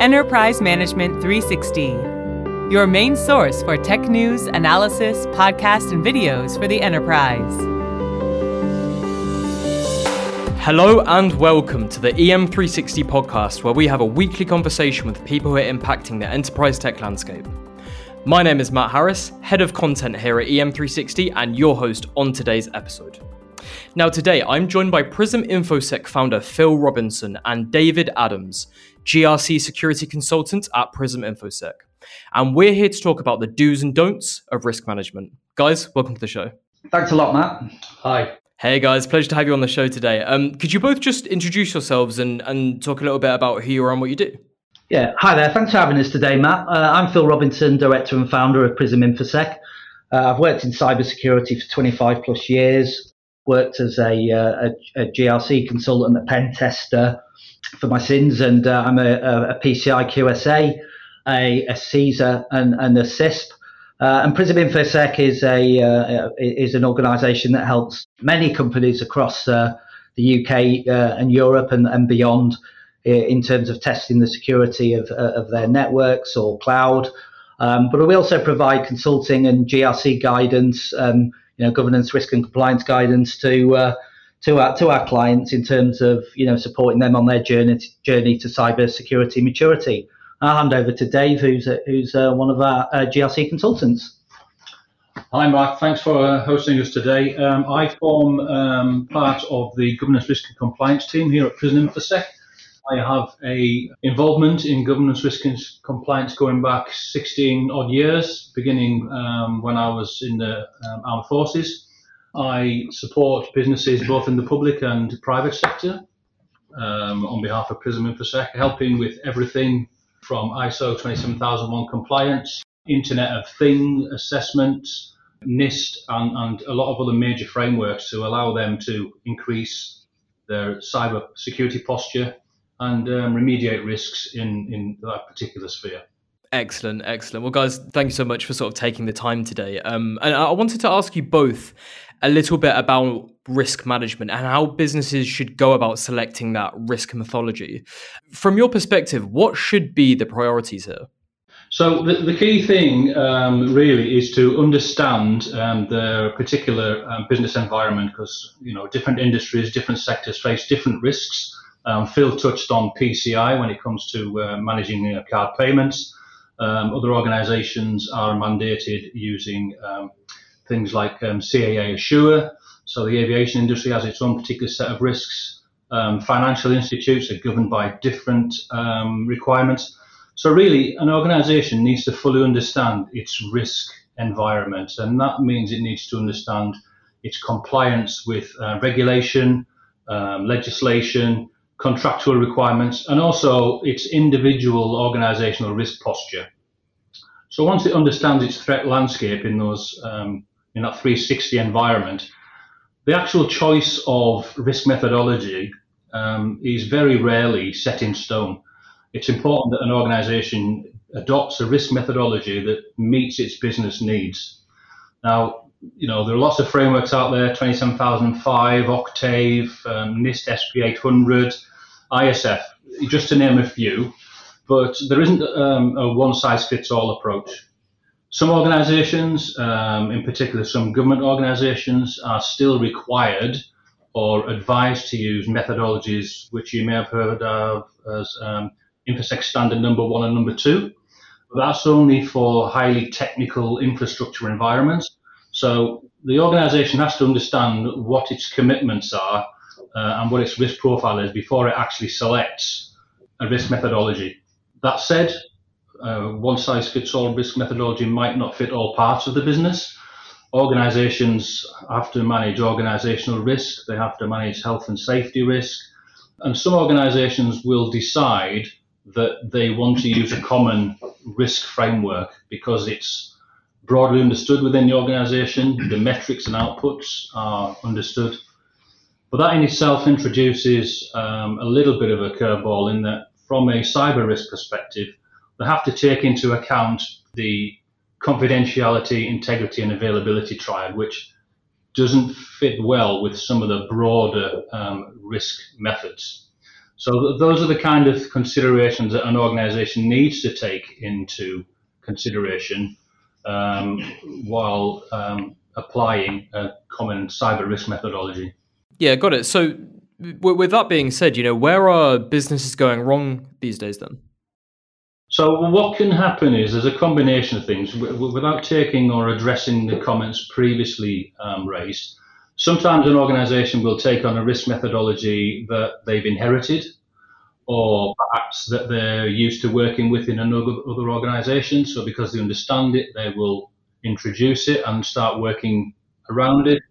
Enterprise Management 360, your main source for tech news, analysis, podcasts, and videos for the enterprise. Hello and welcome to the EM360 podcast, where we have a weekly conversation with people who are impacting the enterprise tech landscape. My name is Matt Harris, head of content here at EM360, and your host on today's episode. Now, today I'm joined by Prism InfoSec founder Phil Robinson and David Adams, GRC security consultant at Prism InfoSec. And we're here to talk about the do's and don'ts of risk management. Guys, welcome to the show. Thanks a lot, Matt. Hi. Hey guys, pleasure to have you on the show today. Um, could you both just introduce yourselves and, and talk a little bit about who you are and what you do? Yeah, hi there. Thanks for having us today, Matt. Uh, I'm Phil Robinson, director and founder of Prism InfoSec. Uh, I've worked in cybersecurity for 25 plus years, worked as a, uh, a, a GRC consultant, a pen tester for my sins, and uh, I'm a, a, PCI QSA, a, a CISA, and, and a CISSP. Uh, and Prism InfoSec is a uh, is an organisation that helps many companies across uh, the UK uh, and Europe and, and beyond in terms of testing the security of, of their networks or cloud. Um, but we also provide consulting and GRC guidance um, you know, governance, risk, and compliance guidance to uh, to our to our clients in terms of you know supporting them on their journey to, journey to cyber security maturity. I'll hand over to Dave, who's uh, who's uh, one of our uh, GRC consultants. Hi, Mark. Thanks for uh, hosting us today. Um, I form um, part of the governance, risk, and compliance team here at Prism InfoSec. I have a involvement in governance, risk, and compliance going back 16 odd years, beginning um, when I was in the um, armed forces. I support businesses both in the public and private sector um, on behalf of Prism InfoSec, helping with everything from ISO 27001 compliance, Internet of Things assessment, NIST, and, and a lot of other major frameworks to allow them to increase their cyber security posture and um, remediate risks in, in that particular sphere. Excellent, excellent. Well, guys, thank you so much for sort of taking the time today. Um, and I wanted to ask you both a little bit about risk management and how businesses should go about selecting that risk methodology. From your perspective, what should be the priorities here? So the, the key thing um, really is to understand um, the particular um, business environment because you know different industries, different sectors face different risks. Um, Phil touched on PCI when it comes to uh, managing uh, card payments. Um, other organizations are mandated using um, things like um, CAA Assure. So the aviation industry has its own particular set of risks. Um, financial institutes are governed by different um, requirements. So really, an organization needs to fully understand its risk environment, and that means it needs to understand its compliance with uh, regulation, legislation, contractual requirements, and also its individual organizational risk posture. So once it understands its threat landscape in those um, in that 360 environment, the actual choice of risk methodology um, is very rarely set in stone. It's important that an organization adopts a risk methodology that meets its business needs. Now, you know, there are lots of frameworks out there 27005, Octave, um, NIST SP 800, ISF, just to name a few, but there isn't um, a one size fits all approach. Some organizations, um, in particular some government organizations, are still required or advised to use methodologies which you may have heard of as um, InfoSec standard number one and number two. That's only for highly technical infrastructure environments. So the organization has to understand what its commitments are uh, and what its risk profile is before it actually selects a risk methodology. That said, uh, one size fits all risk methodology might not fit all parts of the business. Organizations have to manage organizational risk, they have to manage health and safety risk, and some organizations will decide that they want to use a common risk framework because it's broadly understood within the organization, the metrics and outputs are understood but that in itself introduces um, a little bit of a curveball in that, from a cyber risk perspective, they have to take into account the confidentiality, integrity, and availability triad, which doesn't fit well with some of the broader um, risk methods. So those are the kind of considerations that an organisation needs to take into consideration um, while um, applying a common cyber risk methodology. Yeah, got it. So, with that being said, you know, where are businesses going wrong these days then? So, what can happen is there's a combination of things. Without taking or addressing the comments previously um, raised, sometimes an organization will take on a risk methodology that they've inherited or perhaps that they're used to working with in another other organization. So because they understand it, they will introduce it and start working around it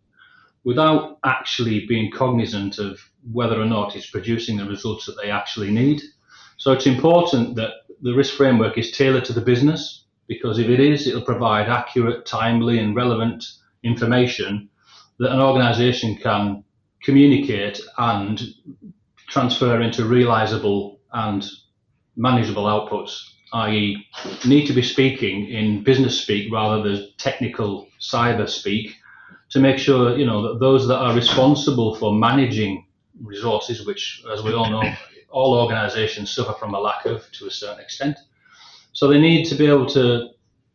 without actually being cognizant of whether or not it's producing the results that they actually need. So it's important that the risk framework is tailored to the business because if it is, it'll provide accurate, timely, and relevant information that an organization can communicate and transfer into realizable and manageable outputs, i.e., need to be speaking in business speak rather than technical cyber speak to make sure you know that those that are responsible for managing resources, which, as we all know, all organisations suffer from a lack of to a certain extent. So they need to be able to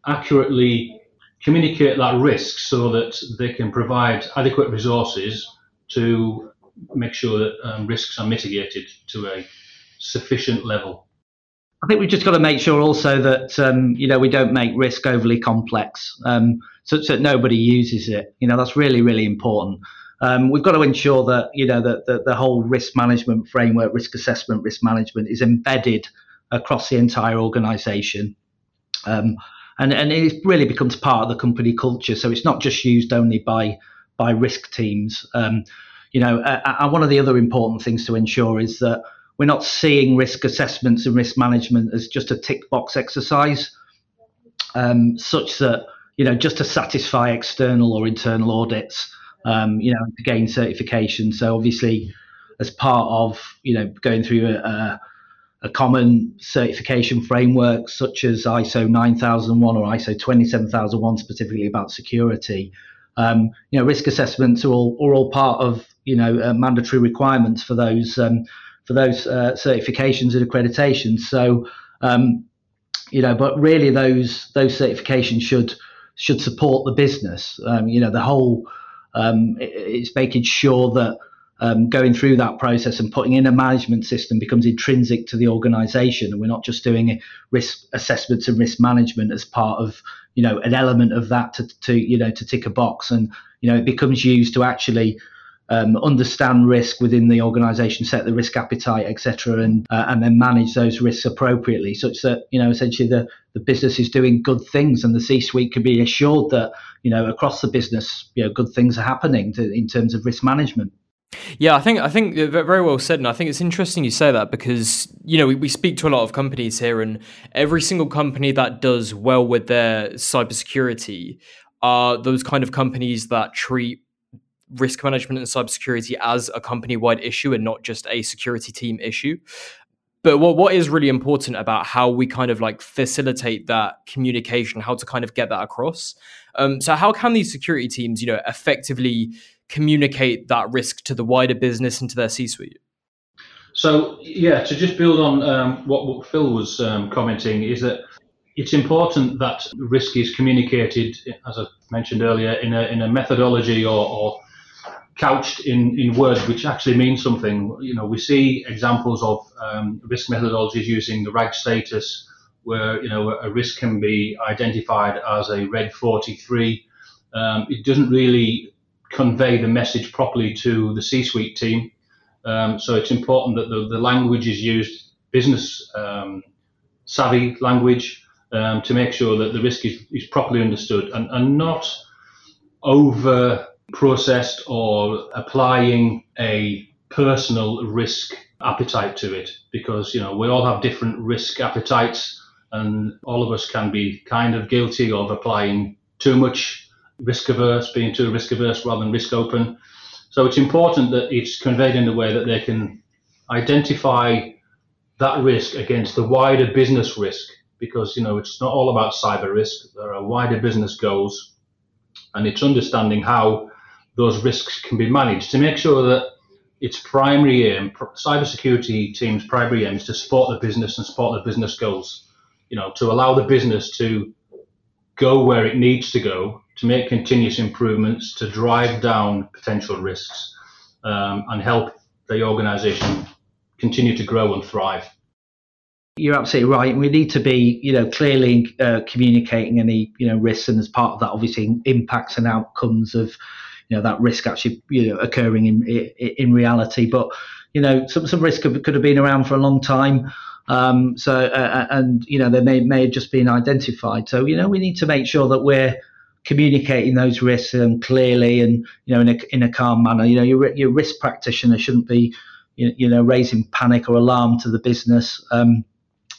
accurately communicate that risk so that they can provide adequate resources to make sure that um, risks are mitigated to a sufficient level. I think we've just got to make sure also that um, you know we don't make risk overly complex, um, such that nobody uses it. You know that's really really important. Um, we've got to ensure that you know that, that the whole risk management framework, risk assessment, risk management is embedded across the entire organisation, um, and and it really becomes part of the company culture. So it's not just used only by by risk teams. Um, you know, uh, and one of the other important things to ensure is that we're not seeing risk assessments and risk management as just a tick box exercise, um, such that you know just to satisfy external or internal audits, um, you know, to gain certification. So obviously, as part of you know going through a, a common certification framework such as ISO 9001 or ISO 27001 specifically about security. Um, you know, risk assessments are all, are all part of you know uh, mandatory requirements for those um, for those uh, certifications and accreditations. So um, you know, but really those those certifications should should support the business. Um, you know, the whole um, it's making sure that um, going through that process and putting in a management system becomes intrinsic to the organization and we're not just doing risk assessments and risk management as part of you know an element of that to, to you know to tick a box and you know it becomes used to actually um, understand risk within the organisation, set the risk appetite, etc., and uh, and then manage those risks appropriately, such that you know essentially the the business is doing good things, and the C-suite can be assured that you know across the business, you know, good things are happening to, in terms of risk management. Yeah, I think I think very well said, and I think it's interesting you say that because you know we, we speak to a lot of companies here, and every single company that does well with their cybersecurity are those kind of companies that treat risk management and cybersecurity as a company wide issue and not just a security team issue. But what, what is really important about how we kind of like facilitate that communication, how to kind of get that across. Um, so how can these security teams, you know, effectively communicate that risk to the wider business and to their C-suite? So yeah, to just build on um, what, what, Phil was um, commenting is that it's important that risk is communicated, as I mentioned earlier, in a, in a methodology or, or couched in, in words which actually mean something. You know, we see examples of um, risk methodologies using the RAG status, where you know a risk can be identified as a red 43. Um, it doesn't really convey the message properly to the C-suite team. Um, so it's important that the, the language is used, business um, savvy language, um, to make sure that the risk is, is properly understood and, and not over processed or applying a personal risk appetite to it. Because you know we all have different risk appetites and all of us can be kind of guilty of applying too much risk averse being too risk averse rather than risk open. So it's important that it's conveyed in a way that they can identify that risk against the wider business risk. Because you know it's not all about cyber risk. There are wider business goals and it's understanding how those risks can be managed to make sure that its primary aim, cybersecurity team's primary aim is to support the business and support the business goals. You know, to allow the business to go where it needs to go, to make continuous improvements, to drive down potential risks, um, and help the organisation continue to grow and thrive. You're absolutely right. We need to be, you know, clearly uh, communicating any, you know, risks, and as part of that, obviously, impacts and outcomes of, you know, that risk actually, you know, occurring in in reality. But, you know, some some risk could, could have been around for a long time. Um, so, uh, uh, and you know, they may may have just been identified. So, you know, we need to make sure that we're communicating those risks um, clearly and you know in a in a calm manner. You know, your your risk practitioner shouldn't be, you, you know, raising panic or alarm to the business. Um,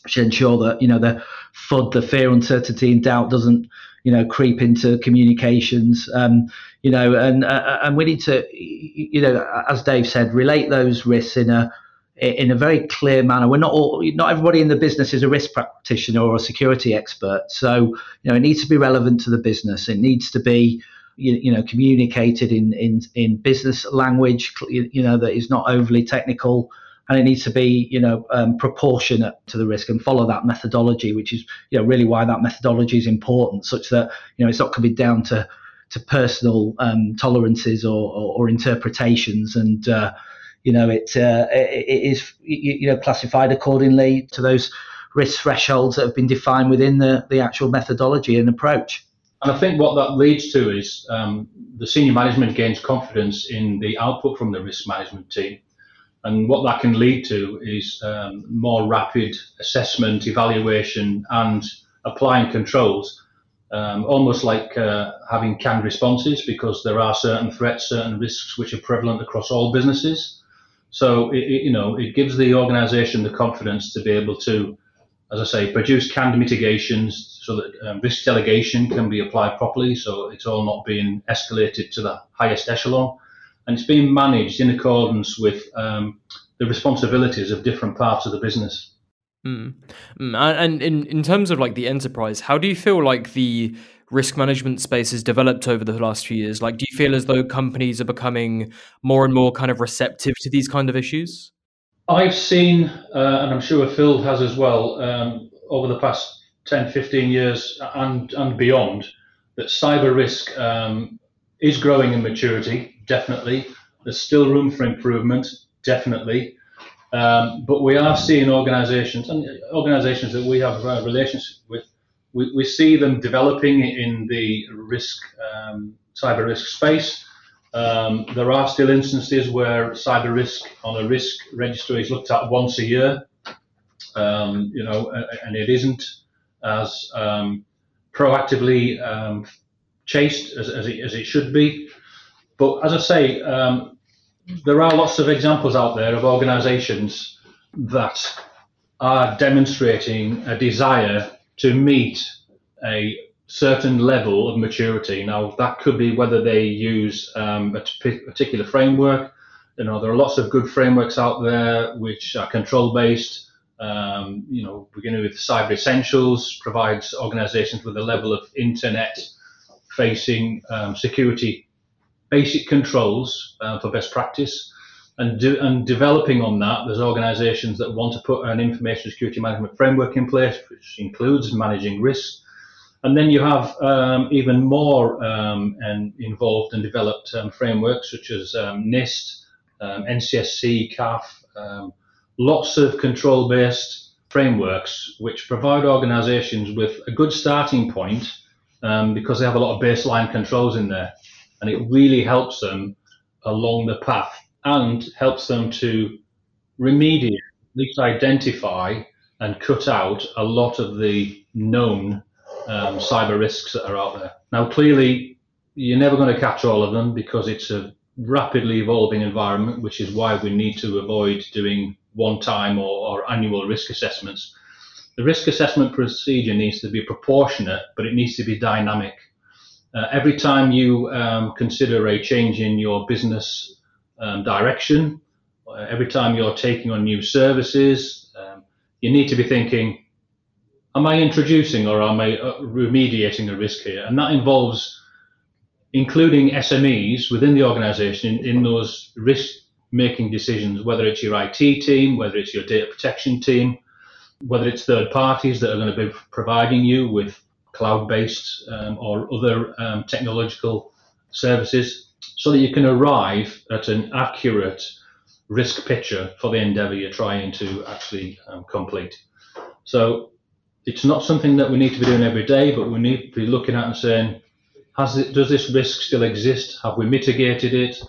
should ensure that you know the FUD, the fear, uncertainty, and doubt doesn't you know creep into communications. Um, you know, and uh, and we need to you know, as Dave said, relate those risks in a in a very clear manner. We're not all, not everybody in the business is a risk practitioner or a security expert. So, you know, it needs to be relevant to the business. It needs to be, you, you know, communicated in, in, in business language, you know, that is not overly technical and it needs to be you know um, proportionate to the risk and follow that methodology which is you know really why that methodology is important such that you know it's not going to be down to to personal um, tolerances or, or, or, interpretations. And uh, you know it, uh, it, it is you know classified accordingly to those risk thresholds that have been defined within the, the actual methodology and approach. And I think what that leads to is um, the senior management gains confidence in the output from the risk management team and what that can lead to is um, more rapid assessment, evaluation, and applying controls, um, almost like uh, having canned responses because there are certain threats, certain risks which are prevalent across all businesses. So, it, it, you know, it gives the organization the confidence to be able to, as I say, produce canned mitigations so that um, risk delegation can be applied properly. So it's all not being escalated to the highest echelon and it's being managed in accordance with um, the responsibilities of different parts of the business. Mm. And in, in terms of like the enterprise, how do you feel like the risk management space has developed over the last few years? Like, do you feel as though companies are becoming more and more kind of receptive to these kind of issues? I've seen, uh, and I'm sure Phil has as well, um, over the past 10, 15 years and, and beyond, that cyber risk um, is growing in maturity definitely. There's still room for improvement, definitely. Um, but we are seeing organisations and organisations that we have uh, relations with. We, we see them developing in the risk, um, cyber risk space. Um, there are still instances where cyber risk on a risk register is looked at once a year, um, you know, and it isn't as um, proactively um, chased as, as, it, as it should be. But as I say, um, there are lots of examples out there of organisations that are demonstrating a desire to meet a certain level of maturity. Now, that could be whether they use um, a t- particular framework. You know, there are lots of good frameworks out there which are control based. Um, you know, beginning with Cyber Essentials provides organisations with a level of internet facing um, security basic controls uh, for best practice. And, and developing on that, there's organisations that want to put an information security management framework in place, which includes managing risk. And then you have um, even more um, and involved and developed um, frameworks such as um, NIST, um, NCSC, CAF, lots of control-based frameworks which provide organisations with a good starting point because they have a lot of baseline controls in there and it really helps them along the path and helps them to remediate, at least identify and cut out a lot of the known um, cyber risks that are out there. Now, clearly, you're never going to catch all of them because it's a rapidly evolving environment, which is why we need to avoid doing one time or, or annual risk assessments. The risk assessment procedure needs to be proportionate, but it needs to be dynamic. Uh, every time you um, consider a change in your business um, direction, uh, every time you're taking on new services, um, you need to be thinking, am I introducing or am I uh, remediating a risk here? And that involves including SMEs within the organization in, in those risk making decisions, whether it's your IT team, whether it's your data protection team, whether it's third parties that are going to be providing you with cloud based um, or other um, technological services, so that you can arrive at an accurate risk picture for the endeavor you're trying to actually um, complete. So it's not something that we need to be doing every day, but we need to be looking at and saying, it, does this risk still exist? Have we mitigated it?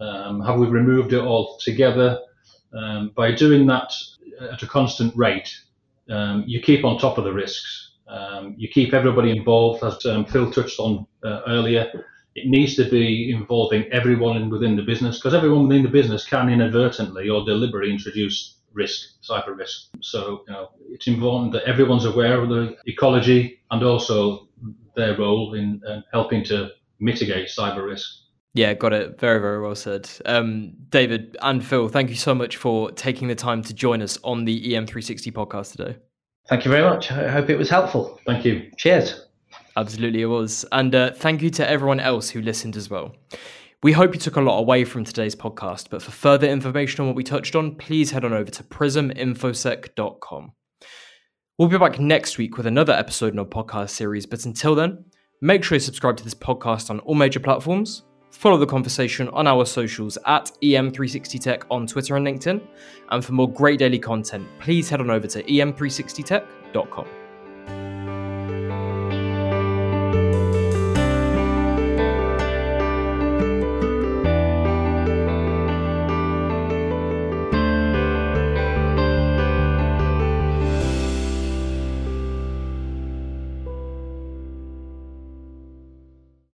Um, have we removed it altogether? Um, by doing that at a constant rate, um, you keep on top of the risks. Um, you keep everybody involved, as um, Phil touched on uh, earlier. It needs to be involving everyone within the business because everyone within the business can inadvertently or deliberately introduce risk, cyber risk. So you know, it's important that everyone's aware of the ecology and also their role in uh, helping to mitigate cyber risk. Yeah, got it. Very, very well said. Um, David and Phil, thank you so much for taking the time to join us on the EM360 podcast today. Thank you very much. I hope it was helpful. Thank you. Cheers. Absolutely, it was. And uh, thank you to everyone else who listened as well. We hope you took a lot away from today's podcast, but for further information on what we touched on, please head on over to prisminfosec.com. We'll be back next week with another episode in our podcast series, but until then, make sure you subscribe to this podcast on all major platforms Follow the conversation on our socials at EM360Tech on Twitter and LinkedIn. And for more great daily content, please head on over to em360tech.com.